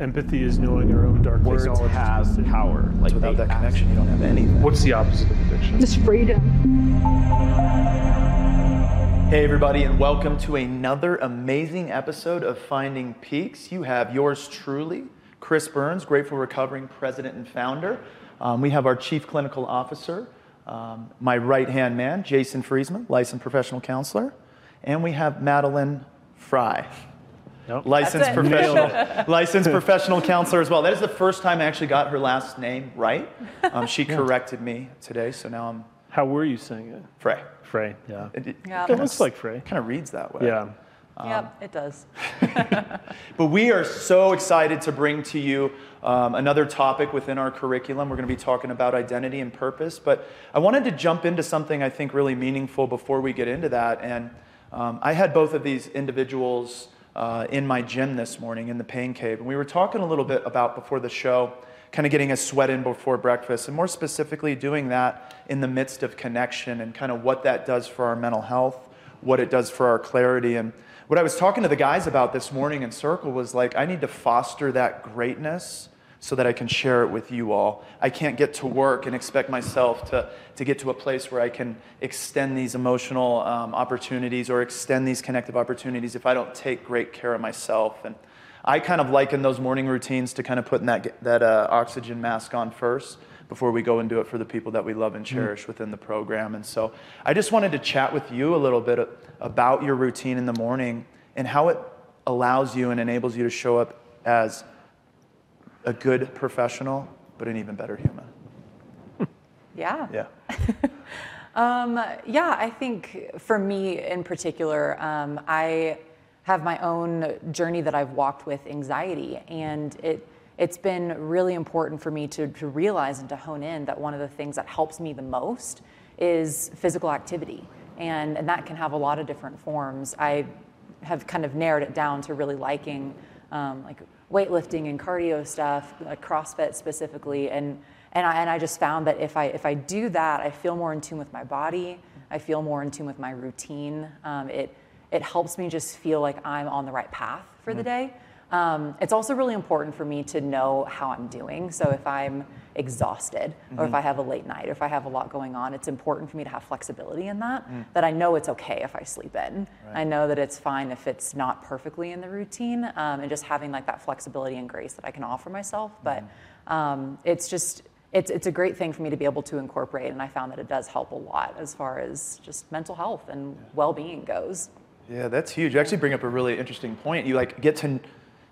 Empathy is knowing our own dark Words physiology. have power. Like Without that connection, you don't have anything. What's the opposite of addiction? Just freedom. Hey, everybody, and welcome to another amazing episode of Finding Peaks. You have yours truly, Chris Burns, grateful recovering president and founder. Um, we have our chief clinical officer, um, my right hand man, Jason Friesman, licensed professional counselor, and we have Madeline Fry. Yep. Licensed professional, licensed professional counselor as well. That is the first time I actually got her last name right. Um, she corrected me today, so now I'm How were you saying it? Frey. Frey. Yeah. It, it Yeah. It looks like Frey. kind of reads that way. Yeah. yep, it does. But we are so excited to bring to you um, another topic within our curriculum. We're going to be talking about identity and purpose. But I wanted to jump into something I think really meaningful before we get into that. And um, I had both of these individuals uh, in my gym this morning in the pain cave. And we were talking a little bit about before the show, kind of getting a sweat in before breakfast, and more specifically, doing that in the midst of connection and kind of what that does for our mental health, what it does for our clarity. And what I was talking to the guys about this morning in Circle was like, I need to foster that greatness so that I can share it with you all. I can't get to work and expect myself to, to get to a place where I can extend these emotional um, opportunities or extend these connective opportunities if I don't take great care of myself. And I kind of liken those morning routines to kind of putting that, that uh, oxygen mask on first before we go and do it for the people that we love and cherish within the program. And so I just wanted to chat with you a little bit about your routine in the morning and how it allows you and enables you to show up as a good professional, but an even better human. Yeah. Yeah. Um, yeah, I think for me in particular, um, I have my own journey that I've walked with anxiety, and it it's been really important for me to, to realize and to hone in that one of the things that helps me the most is physical activity, and and that can have a lot of different forms. I have kind of narrowed it down to really liking um, like weightlifting and cardio stuff, like CrossFit specifically, and and I, and I just found that if I if I do that, I feel more in tune with my body. I feel more in tune with my routine. Um, it it helps me just feel like I'm on the right path for the day. Um, it's also really important for me to know how I'm doing. So if I'm exhausted, or if I have a late night, or if I have a lot going on, it's important for me to have flexibility in that. That I know it's okay if I sleep in. I know that it's fine if it's not perfectly in the routine, um, and just having like that flexibility and grace that I can offer myself. But um, it's just it's it's a great thing for me to be able to incorporate, and I found that it does help a lot as far as just mental health and well-being goes. Yeah, that's huge. You actually bring up a really interesting point. You like get to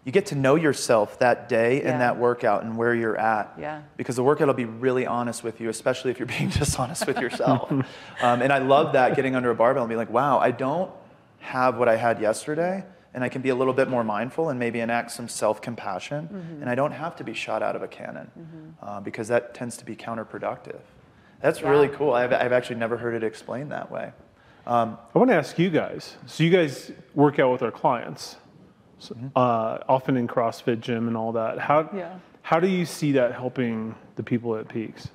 you get to know yourself that day Yeah. in that workout and where you're at. Yeah. Because the workout will be really honest with you, especially if you're being dishonest with yourself. um, and I love that getting under a barbell and being like, wow, I don't have what I had yesterday. And I can be a little bit more mindful and maybe enact some self compassion. And I don't have to be shot out of a cannon uh, because that tends to be counterproductive. That's really cool. I've, I've actually never heard it explained that way. I want to ask you guys. So you guys work out with our clients, so, uh, often in CrossFit gym and all that. How Yeah. how do you see that helping the people at Peaks?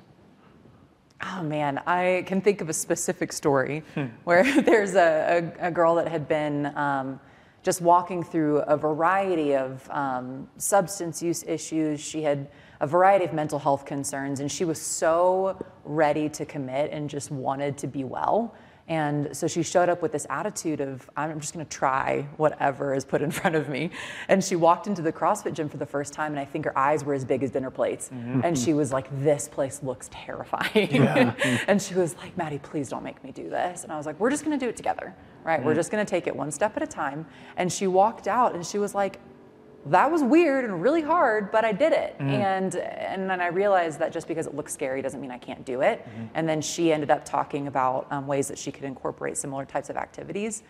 Oh man, I can think of a specific story where there's a, a, a girl that had been um, just walking through a variety of um, substance use issues. She had a variety of mental health concerns, and she was so ready to commit and just wanted to be well. And so she showed up with this attitude of, I'm just gonna try whatever is put in front of me. And she walked into the CrossFit gym for the first time, and I think her eyes were as big as dinner plates. Mm-hmm. And she was like, This place looks terrifying. and she was like, Maddie, please don't make me do this. And I was like, We're just gonna do it together, right? We're mm-hmm. just gonna take it one step at a time. And she walked out and she was like, that was weird and really hard, but I did it. And and then I realized that just because it looks scary doesn't mean I can't do it. And then she ended up talking about um, ways that she could incorporate similar types of activities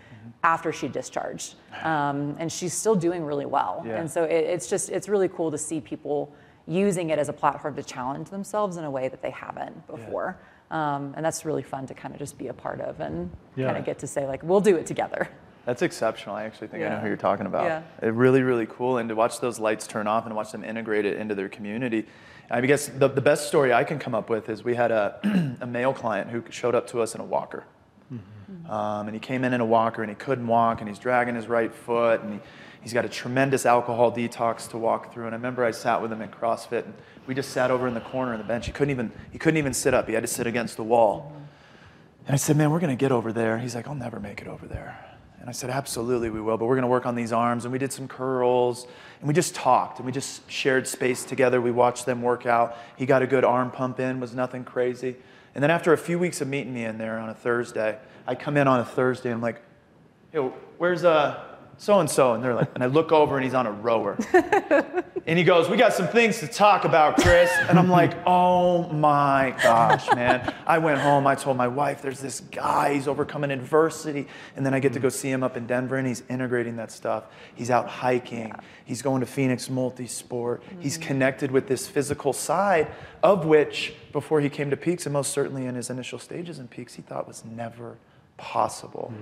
after she discharged. Um, and she's still doing really well. Yeah. And so it, it's just it's really cool to see people using it as a platform to challenge themselves in a way that they haven't before. Um, and that's really fun to kind of just be a part of and Yeah. kind of get to say like we'll do it together. That's exceptional. I actually think I know who you're talking about. Yeah. It really, really cool. And to watch those lights turn off and watch them integrate it into their community. I guess the, the best story I can come up with is we had a, a male client who showed up to us in a walker. Um, and he came in in a walker and he couldn't walk and he's dragging his right foot and he, he's got a tremendous alcohol detox to walk through. And I remember I sat with him at CrossFit and we just sat over in the corner on the bench. He couldn't even, he couldn't even sit up. He had to sit against the wall. And I said, man, we're going to get over there. He's like, I'll never make it over there. And I said, absolutely, we will, but we're going to work on these arms. And we did some curls, and we just talked, and we just shared space together. We watched them work out. He got a good arm pump in, was nothing crazy. And then after a few weeks of meeting me in there on a Thursday, I come in on a Thursday, and I'm like, yo, where's uh, so and so, and they're like, and I look over and he's on a rower. and he goes, We got some things to talk about, Chris. And I'm like, Oh my gosh, man. I went home, I told my wife, There's this guy, he's overcoming adversity. And then I get to go mm. see him up in Denver, and he's integrating that stuff. He's out hiking, he's going to Phoenix Multisport, he's mm-hmm. connected with this physical side, of which, before he came to Peaks, and most certainly in his initial stages in Peaks, he thought was never possible.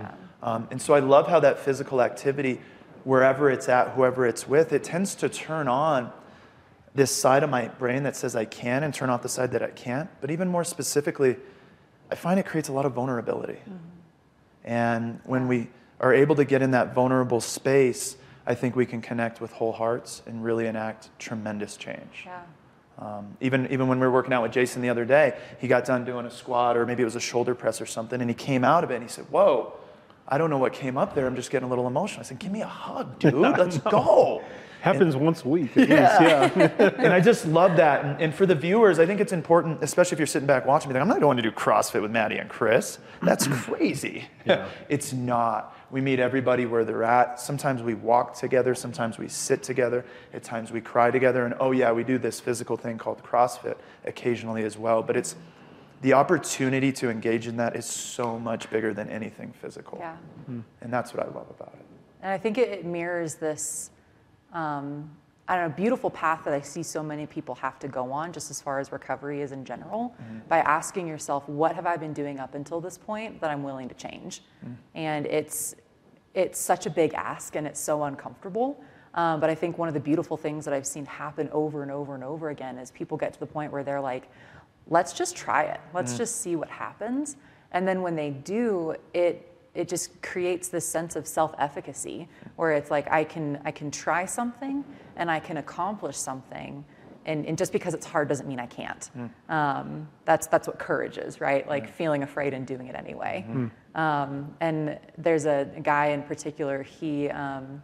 Um, and so I love how that physical activity, wherever it's at, whoever it's with, it tends to turn on this side of my brain that says I can and turn off the side that I can't. But even more specifically, I find it creates a lot of vulnerability. And when we are able to get in that vulnerable space, I think we can connect with whole hearts and really enact tremendous change. Yeah. Um, even, even when we were working out with Jason the other day, he got done doing a squat or maybe it was a shoulder press or something, and he came out of it and he said, Whoa, I don't know what came up there. I'm just getting a little emotional. I said, Give me a hug, dude. Let's go. Happens once a week. At yeah. Least. yeah. and I just love that. And, and, for the viewers, I think it's important, especially if you're sitting back watching me, like, I'm not going to do CrossFit with Maddie and Chris. That's crazy. Yeah. it's not. We meet everybody where they're at. Sometimes we walk together, sometimes we sit together, at times we cry together. And oh, yeah, we do this physical thing called CrossFit occasionally as well. But it's the opportunity to engage in that is so much bigger than anything physical. Yeah. And that's what I love about it. And I think it mirrors this, um, I don't know, beautiful path that I see so many people have to go on, just as far as recovery is in general, mm-hmm. by asking yourself, what have I been doing up until this point that I'm willing to change? Mm. And it's it's such a big ask and it's so uncomfortable. Um, but I think one of the beautiful things that I've seen happen over and over and over again is people get to the point where they're like, let's just try it. Let's mm. just see what happens. And then when they do, it it just creates this sense of self-efficacy where it's like I can I can try something and I can accomplish something. And, and just because it's hard doesn't mean I can't. Um, that's that's what courage is, right? Like feeling afraid and doing it anyway. Um, and there's a, guy in particular. He um,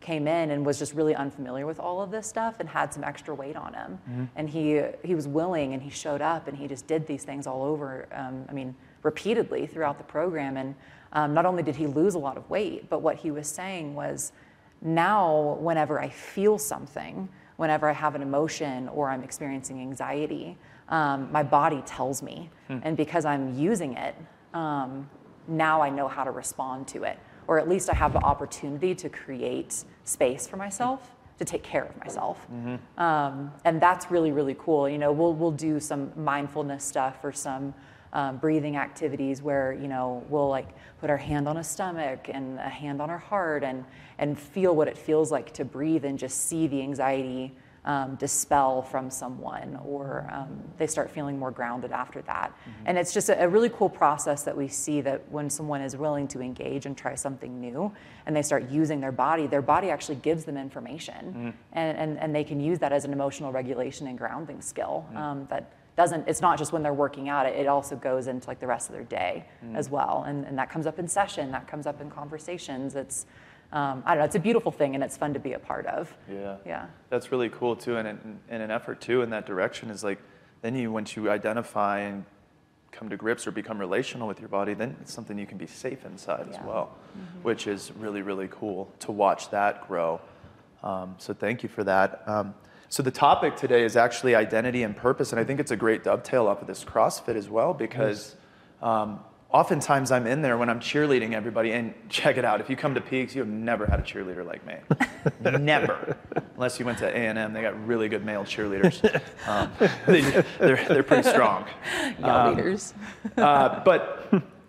came in and was just really unfamiliar with all of this stuff and had some extra weight on him. And he he was willing and he showed up and he just did these things all over. Um, I mean, repeatedly throughout the program. And um, not only did he lose a lot of weight, but what he was saying was, now whenever I feel something, whenever I have an emotion or I'm experiencing anxiety, um, my body tells me. And because I'm using it, um, now I know how to respond to it. Or at least I have the opportunity to create space for myself to take care of myself. Um, and that's really, really cool. You know, we'll, we'll do some mindfulness stuff or some um, breathing activities where, you know, we'll like put our hand on a stomach and a hand on our heart and, and feel what it feels like to breathe and just see the anxiety um, dispel from someone or um, they start feeling more grounded after that. And it's just a, a really cool process that we see that when someone is willing to engage and try something new and they start using their body, their body actually gives them information. And, and, and they can use that as an emotional regulation and grounding skill um, that doesn't it's not just when they're working out it, it also goes into like the rest of their day as well and, and that comes up in session that comes up in conversations it's um, i don't know it's a beautiful thing and it's fun to be a part of Yeah. yeah That's really cool too, and in, in an effort too in that direction is like, then you once you identify and come to grips or become relational with your body, then it's something you can be safe inside as Yeah. well, which is really really cool to watch that grow. Um, so thank you for that. Um, so the topic today is actually identity and purpose, and I think it's a great dovetail off of this CrossFit as well because. Um, Oftentimes I'm in there when I'm cheerleading everybody, and check it out. If you come to Peaks, you have never had a cheerleader like me. never, unless you went to A&M. They got really good male cheerleaders. Um, they, they're, they're pretty strong. yeah leaders Uh, but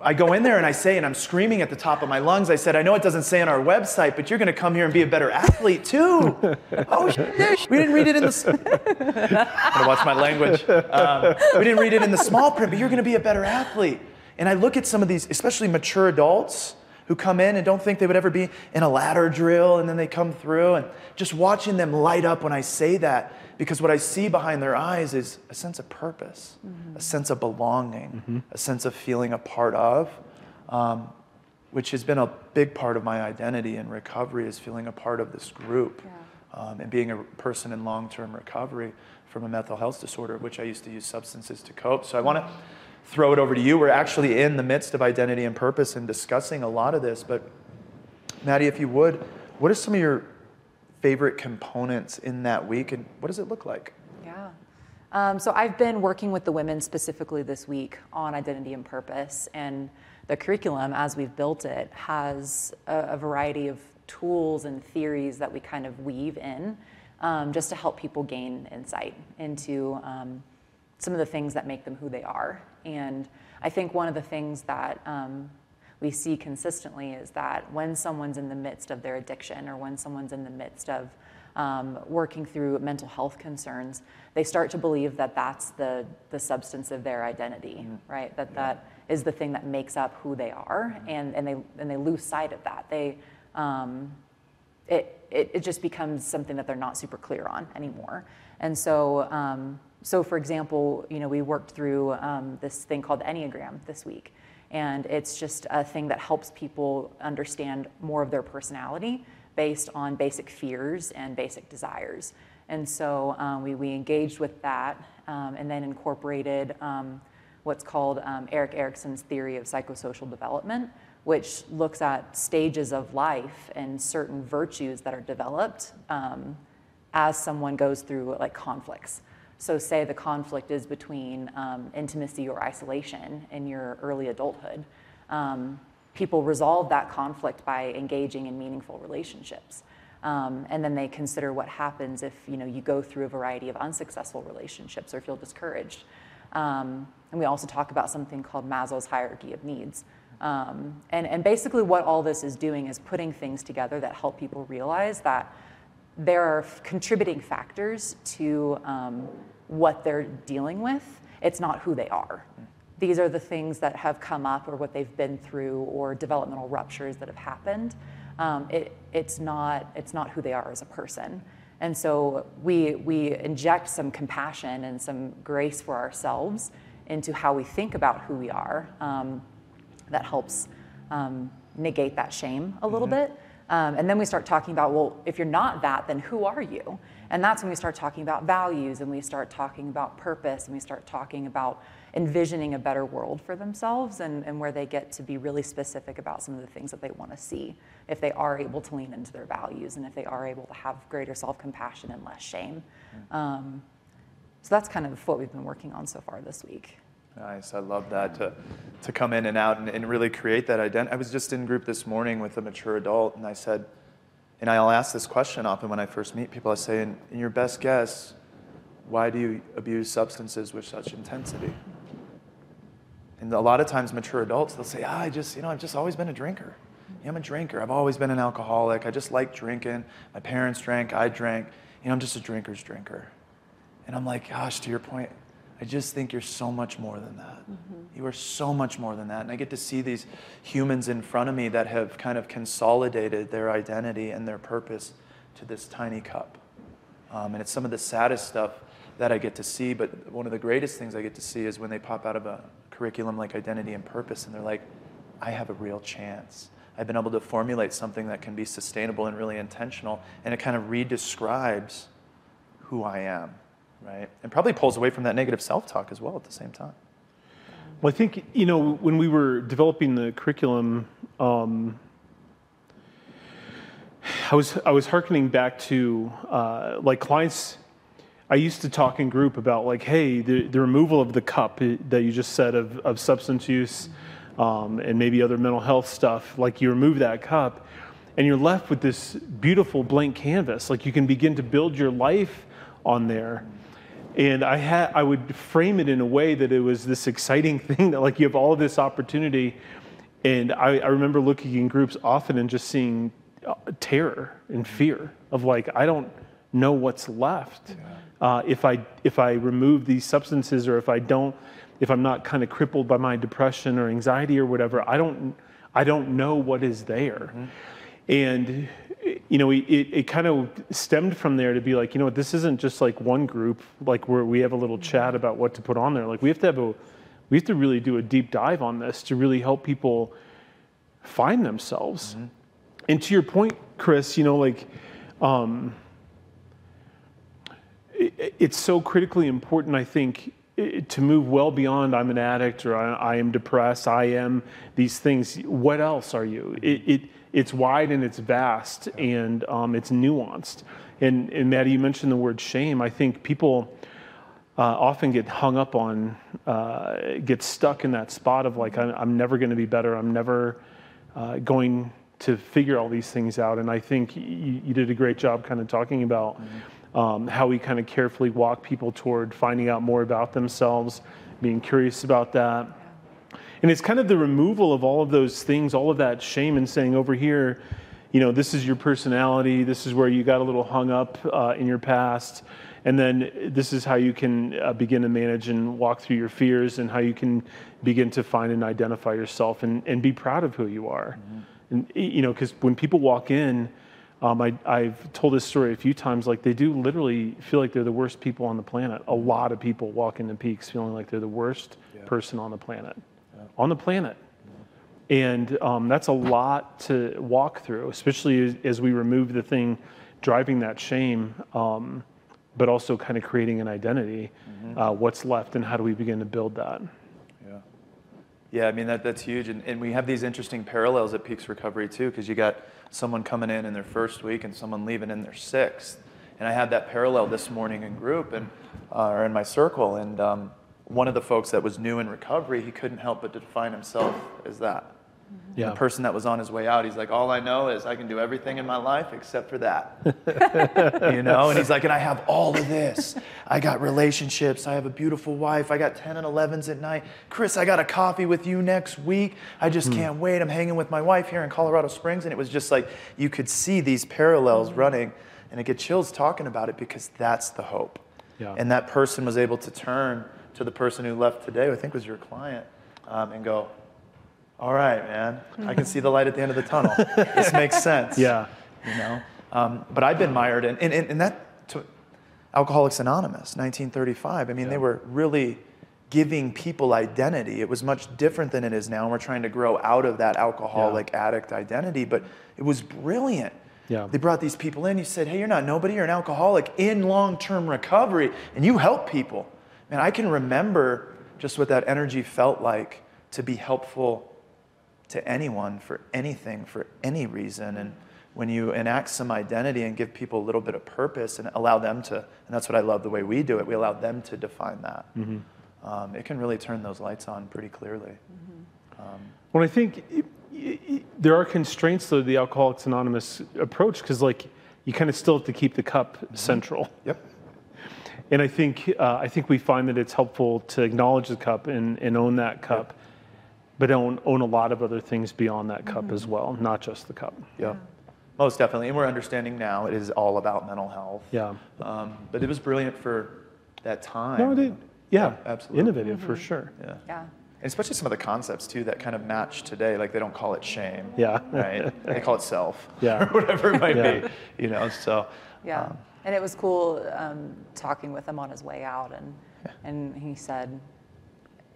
I go in there and I say, and I'm screaming at the top of my lungs. I said, I know it doesn't say on our website, but you're going to come here and be a better athlete too. oh, shit, we didn't read it in the. I'm going to watch my language. Um, we didn't read it in the small print, but you're going to be a better athlete. And I look at some of these, especially mature adults who come in and don't think they would ever be in a ladder drill, and then they come through, and just watching them light up when I say that, because what I see behind their eyes is a sense of purpose, mm-hmm. a sense of belonging, mm-hmm. a sense of feeling a part of. Um, which has been a big part of my identity in recovery is feeling a part of this group yeah. um, and being a person in long-term recovery from a mental health disorder which i used to use substances to cope so i want to throw it over to you. We're actually in the midst of identity and purpose and discussing a lot of this. But, Maddie, if you would, what are some of your favorite components in that week and what does it look like? Yeah. Um, so, I've been working with the women specifically this week on identity and purpose. And the curriculum, as we've built it, has a, a variety of tools and theories that we kind of weave in um, just to help people gain insight into. Um, some of the things that make them who they are. And I think one of the things that um, we see consistently is that when someone's in the midst of their addiction or when someone's in the midst of um, working through mental health concerns, they start to believe that that's the, the substance of their identity, mm-hmm. right? That yeah. that is the thing that makes up who they are, mm-hmm. and, and, they, and they lose sight of that. They, um, it, it, it, just becomes something that they're not super clear on anymore. And so, um, so for example, you know, we worked through um, this thing called Enneagram this week. And it's just a thing that helps people understand more of their personality based on basic fears and basic desires. And so um, we, we engaged with that um, and then incorporated um, what's called um, Erik Erikson's theory of psychosocial development, which looks at stages of life and certain virtues that are developed um, as someone goes through like conflicts. So, say the conflict is between um, intimacy or isolation in your early adulthood. Um, people resolve that conflict by engaging in meaningful relationships. Um, and then they consider what happens if you know you go through a variety of unsuccessful relationships or feel discouraged. Um, and we also talk about something called Maslow's hierarchy of needs. Um, and, and basically, what all this is doing is putting things together that help people realize that there are contributing factors to um, what they're dealing with. It's not who they are. These are the things that have come up or what they've been through or developmental ruptures that have happened. Um, it, it's, not, it's not who they are as a person. And so we, we inject some compassion and some grace for ourselves into how we think about who we are. Um, that helps um, negate that shame a little mm-hmm. bit. Um, and then we start talking about, well, if you're not that, then who are you? And that's when we start talking about values and we start talking about purpose and we start talking about envisioning a better world for themselves and, and where they get to be really specific about some of the things that they want to see if they are able to lean into their values and if they are able to have greater self compassion and less shame. Mm. Um, so that's kind of what we've been working on so far this week. Nice. I love that to, to come in and out and, and really create that identity. I was just in group this morning with a mature adult, and I said, and I'll ask this question often when I first meet people. I say, in, in your best guess, why do you abuse substances with such intensity? And a lot of times, mature adults, they'll say, ah, I just, you know, I've just always been a drinker. Yeah, I'm a drinker. I've always been an alcoholic. I just like drinking. My parents drank. I drank. You know, I'm just a drinker's drinker. And I'm like, gosh, to your point, I just think you're so much more than that. Mm-hmm. You are so much more than that. And I get to see these humans in front of me that have kind of consolidated their identity and their purpose to this tiny cup. Um, and it's some of the saddest stuff that I get to see, but one of the greatest things I get to see is when they pop out of a curriculum like identity and purpose and they're like, I have a real chance. I've been able to formulate something that can be sustainable and really intentional, and it kind of redescribes who I am right? And probably pulls away from that negative self talk as well at the same time. Well, I think, you know, when we were developing the curriculum, um, I was I was hearkening back to uh, like clients. I used to talk in group about like, hey, the, the removal of the cup that you just said of, of substance use um, and maybe other mental health stuff. Like you remove that cup, and you're left with this beautiful blank canvas. Like you can begin to build your life on there. And I had I would frame it in a way that it was this exciting thing that like you have all this opportunity. And I, I remember looking in groups often and just seeing uh, terror and fear of like I don't know what's left uh, if I if I remove these substances or if I don't if I'm not kind of crippled by my depression or anxiety or whatever. I don't I don't know what is there, and you know it, it kind of stemmed from there to be like you know what this isn't just like one group like where we have a little chat mm-hmm. about what to put on there. Like we have to have a we have to really do a deep dive on this to really help people find themselves. Mm-hmm. And to your point, Chris, you know, like um, it, it's so critically important, I think, i- to move well beyond I'm an addict or I, I am depressed, I am these things. What else are you? Mm-hmm. It, it, it's wide and it's vast and um, it's nuanced. And, and Maddie, you mentioned the word shame. I think people uh, often get hung up on, uh, get stuck in that spot of like, I'm, I'm never going to be better. I'm never uh, going to figure all these things out. And I think you, you did a great job kind of talking about um, how we kind of carefully walk people toward finding out more about themselves, being curious about that. And it's kind of the removal of all of those things, all of that shame, and saying over here, you know, this is your personality. This is where you got a little hung up uh, in your past. And then this is how you can uh, begin to manage and walk through your fears and how you can begin to find and identify yourself and, and be proud of who you are. And, you know, because when people walk in, um, I, I've told this story a few times, like they do literally feel like they're the worst people on the planet. A lot of people walk into peaks feeling like they're the worst person on the planet. On the planet. And um, that's a lot to walk through, especially as, as we remove the thing driving that shame, um, but also kind of creating an identity. Uh, what's left, and how do we begin to build that? Yeah. Yeah, I mean, that, that's huge. And, and we have these interesting parallels at Peaks Recovery, too, because you got someone coming in in their first week and someone leaving in their sixth. And I had that parallel this morning in group and, uh, or in my circle. And um, one of the folks that was new in recovery, he couldn't help but define himself as that. Mm-hmm. Yeah. The person that was on his way out, he's like, all I know is I can do everything in my life except for that. you know? And he's like, and I have all of this. I got relationships. I have a beautiful wife. I got 10 and 11s at night. Chris, I got a coffee with you next week. I just hmm. can't wait. I'm hanging with my wife here in Colorado Springs. And it was just like, you could see these parallels mm-hmm. running. And it get chills talking about it because that's the hope. Yeah. And that person was able to turn to the person who left today, who I think was your client, um, and go, all right, man, I can see the light at the end of the tunnel. this makes sense. Yeah. You know? Um, but I've been mired in, and, and, and that, to, Alcoholics Anonymous, 1935, I mean, they were really giving people identity. It was much different than it is now, and we're trying to grow out of that alcoholic addict identity, but it was brilliant. Yeah. They brought these people in. You said, hey, you're not nobody, you're an alcoholic in long term recovery, and you help people. And I can remember just what that energy felt like to be helpful to anyone for anything, for any reason. And when you enact some identity and give people a little bit of purpose and allow them to, and that's what I love the way we do it, we allow them to define that. Mm-hmm. Um, it can really turn those lights on pretty clearly. Mm-hmm. Um, well, I think i- i- there are constraints to the Alcoholics Anonymous approach because, like, you kind of still have to keep the cup mm-hmm. central. Yep. And I think uh, I think we find that it's helpful to acknowledge the cup and, and own that cup, but own own a lot of other things beyond that cup as well, not just the cup. Yeah. Most definitely. And we're understanding now it is all about mental health. Yeah. Um, but it was brilliant for that time. No, it did. Yeah, absolutely. Innovative for sure. Yeah. Yeah. And especially some of the concepts too that kind of match today. Like they don't call it shame. Yeah. Right. they call it self. Yeah. Or whatever it might Yeah. be. You know. So. Yeah. um, and it was cool um, talking with him on his way out, and and he said,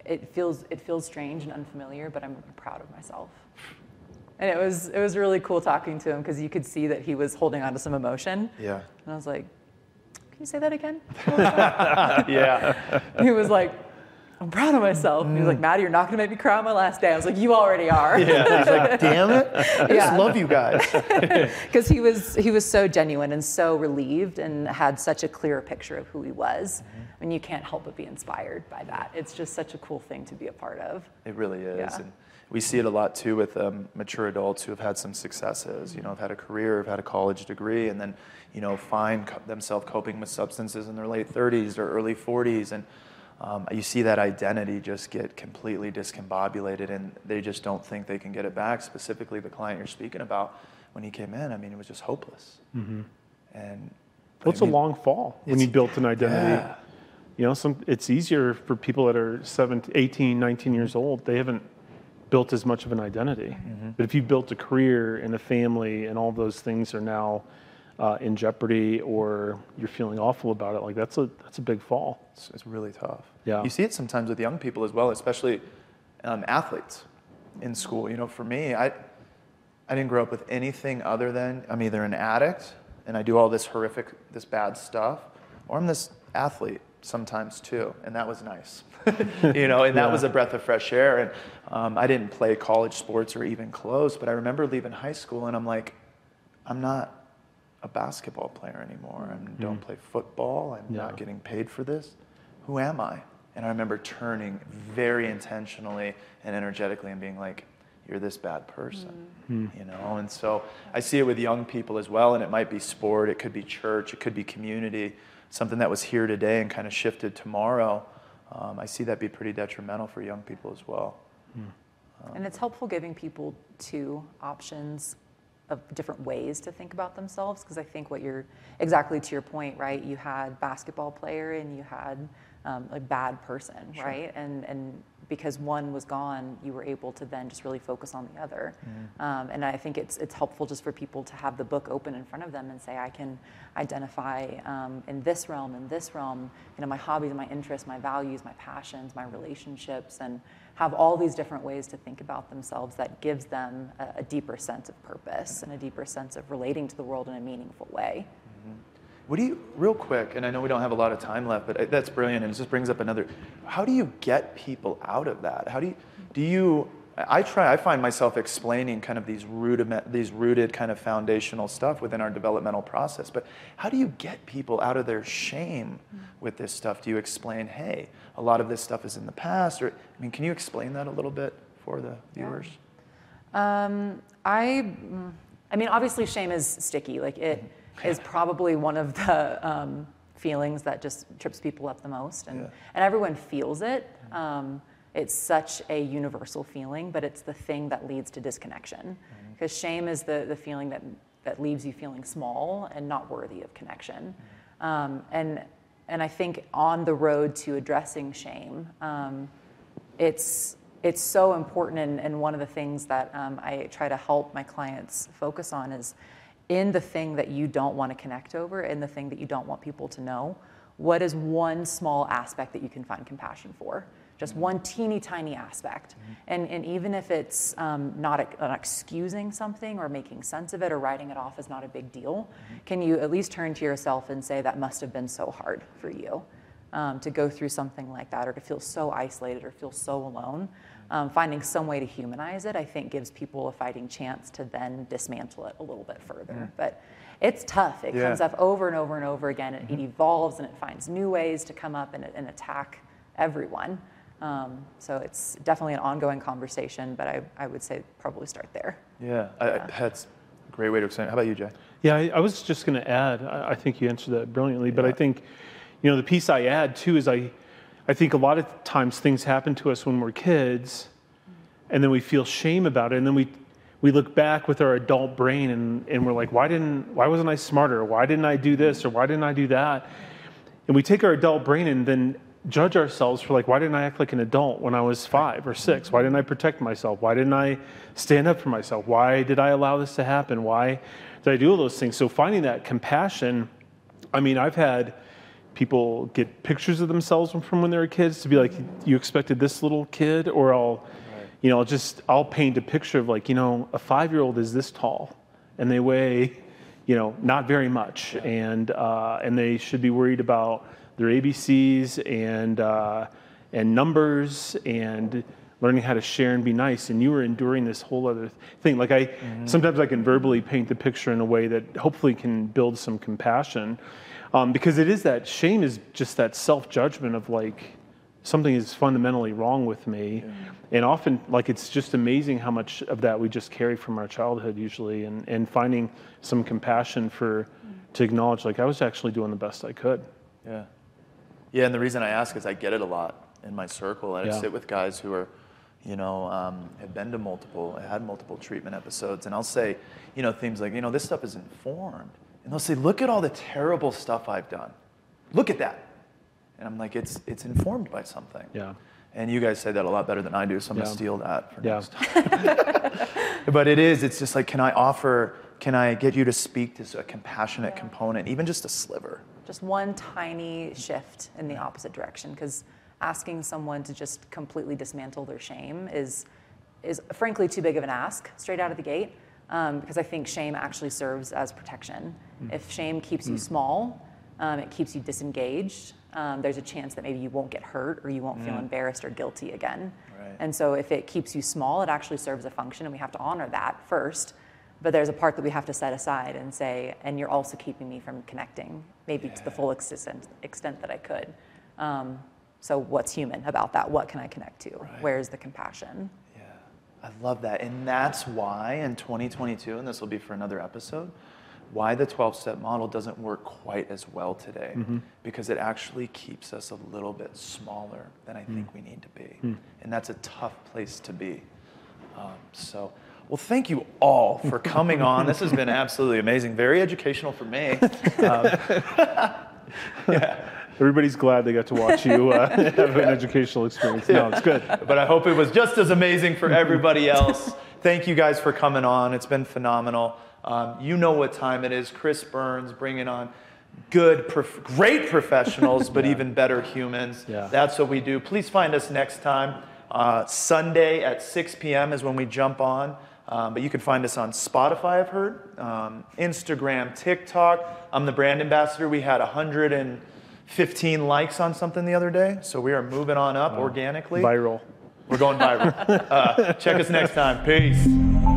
"It feels it feels strange and unfamiliar, but I'm proud of myself." And it was it was really cool talking to him because you could see that he was holding on to some emotion, yeah. and I was like, "Can you say that again?" yeah. he was like, "I'm proud of myself." And he was like, "Maddie, you're not gonna make me cry on my last day." I was like, "You already are." Yeah. He's like, damn it. I just love you guys. because he was he was so genuine and so relieved and had such a clear picture of who he was and you can't help but be inspired by that it's just such a cool thing to be a part of It really is. Yeah. And we see it a lot too with um, mature adults who have had some successes, you know, have had a career, have had a college degree, and then, you know, find co- themselves coping with substances in their late 30s or early 40s. And um, you see that identity just get completely discombobulated and they just don't think they can get it back. Specifically, the client you're speaking about, when he came in, I mean, it was just hopeless. And Well, it's a long fall when you built an identity. Yeah. You know, some it's easier for people that are 17, 18, 19 years old. They haven't built as much of an identity. Mm-hmm. But if you built a career and a family and all those things are now uh, in jeopardy or you're feeling awful about it, like that's a that's a big fall. It's, it's really tough. Yeah. You see it sometimes with young people as well, especially um, athletes in school. You know, for me, I, I didn't grow up with anything other than I'm either an addict and I do all this horrific, this bad stuff, or I'm this athlete sometimes too, and that was nice. you know, and that Yeah. was a breath of fresh air. And um, I didn't play college sports or even close, but I remember leaving high school and I'm like, I'm not a basketball player anymore. I hmm. don't play football. I'm Yeah. not getting paid for this. Who am I? And I remember turning very intentionally and energetically and being like, you're this bad person, hmm. Hmm. you know? And so I see it with young people as well, and it might be sport, it could be church, it could be community, something that was here today and kind of shifted tomorrow. Um, I see that be pretty detrimental for young people as well. Um, and it's helpful giving people two options of different ways to think about themselves because I think what you're exactly to your point, right? You had basketball player and you had um, a bad person, right? And and because one was gone, you were able to then just really focus on the other. Um, and I think it's it's helpful just for people to have the book open in front of them and say, I can identify um, in this realm, in this realm, you know, my hobbies, my interests, my values, my passions, my relationships, and have all these different ways to think about themselves that gives them a, a deeper sense of purpose and a deeper sense of relating to the world in a meaningful way. What do you, real quick, and I know we don't have a lot of time left, but uh, that's brilliant, and it just brings up another. How do you get people out of that? How do you, do you? I try. I find myself explaining kind of these rudiment, these rooted kind of foundational stuff within our developmental process. But how do you get people out of their shame mm-hmm. with this stuff? Do you explain, hey, a lot of this stuff is in the past, or I mean, can you explain that a little bit for the viewers? Um, I, I mean, obviously, shame is sticky. Like it mm-hmm. Is probably one of the um, feelings that just trips people up the most, and Yeah. and everyone feels it. Um, it's such a universal feeling, but it's the thing that leads to disconnection. Because shame is the the feeling that that leaves you feeling small and not worthy of connection. Um, and and I think on the road to addressing shame. Um, it's it's so important and, and one of the things that um, i try to help my clients focus on is in the thing that you don't want to connect over in the thing that you don't want people to know what is one small aspect that you can find compassion for? Just one teeny tiny aspect. And, and even if it's um, not, a, not excusing something or making sense of it or writing it off as not a big deal can you at least turn to yourself and say that must have been so hard for you um, to go through something like that or to feel so isolated or feel so alone. Um, finding some way to humanize it, I think, gives people a fighting chance to then dismantle it a little bit further. But it's tough. It Yeah. comes up over and over and over again. It, it evolves and it finds new ways to come up and, and attack everyone. Um, so it's definitely an ongoing conversation, but I, I would say probably start there. Yeah, I, I, that's a great way to explain. it. How about you, Jay? Yeah, I, I was just going to add. I, I think you answered that brilliantly, but I think, you know, the piece I add too is I, I think a lot of times things happen to us when we're kids, and then we feel shame about it, and then we, we look back with our adult brain and, and we're like, why didn't, why wasn't I smarter? Why didn't I do this or why didn't I do that? And we take our adult brain and then judge ourselves for like, why didn't I act like an adult when I was five or six? Why didn't I protect myself? Why didn't I stand up for myself? Why did I allow this to happen? Why did I do all those things? So finding that compassion, I mean, I've had people get pictures of themselves from when they were kids to be like, you expected this little kid, or I'll, you know, I'll just I'll paint a picture of like, you know, a five-year-old is this tall, and they weigh, you know, not very much, and uh, and they should be worried about their ABCs and uh, and numbers and learning how to share and be nice. And you were enduring this whole other thing. Like I sometimes I can verbally paint the picture in a way that hopefully can build some compassion, um, because it is that shame is just that self judgment of like something is fundamentally wrong with me. And often, like, it's just amazing how much of that we just carry from our childhood usually, and, and finding some compassion for, to acknowledge, like, I was actually doing the best I could. Yeah. Yeah, and the reason I ask is I get it a lot in my circle. And I Yeah. sit with guys who are, you know, um, have been to multiple, had multiple treatment episodes. And I'll say, you know, things like, you know, this stuff is informed. and they'll say, "Look at all the terrible stuff I've done. Look at that." And I'm like, "It's it's informed by something." Yeah. And you guys say that a lot better than I do, so I'm Yeah. gonna steal that for Yeah. next time. but it is. It's just like, can I offer? Can I get you to speak to a compassionate component, even just a sliver? just one tiny shift in the opposite direction because asking someone to just completely dismantle their shame is is frankly too big of an ask straight out of the gate um, because i think shame actually serves as protection. If shame keeps you small um, it keeps you disengaged um, there's a chance that maybe you won't get hurt or you won't feel embarrassed or guilty again. Right. and so if it keeps you small it actually serves a function and we have to honor that first. But there's a part that we have to set aside and say, and you're also keeping me from connecting, maybe to the full extent, extent that I could. Um, so, what's human about that? What can I connect to? Where's the compassion? Yeah, I love that. And that's why in 2022, and this will be for another episode, why the 12 step model doesn't work quite as well today. Because it actually keeps us a little bit smaller than I think we need to be. And that's a tough place to be. Um, so, well, thank you all for coming on. This has been absolutely amazing, very educational for me. Um, Everybody's glad they got to watch you uh, have an educational experience. No, it's good. but I hope it was just as amazing for everybody else. Thank you guys for coming on. It's been phenomenal. Um, you know what time it is. Chris Burns bringing on good, prof- great professionals, but even better humans. Yeah. That's what we do. Please find us next time. Uh, Sunday at 6 p.m. is when we jump on. Um, but you can find us on Spotify, I've heard, um, Instagram, TikTok. I'm the brand ambassador. We had 115 likes on something the other day, so we are moving on up organically. Viral. We're going viral. uh, check us next time. Peace.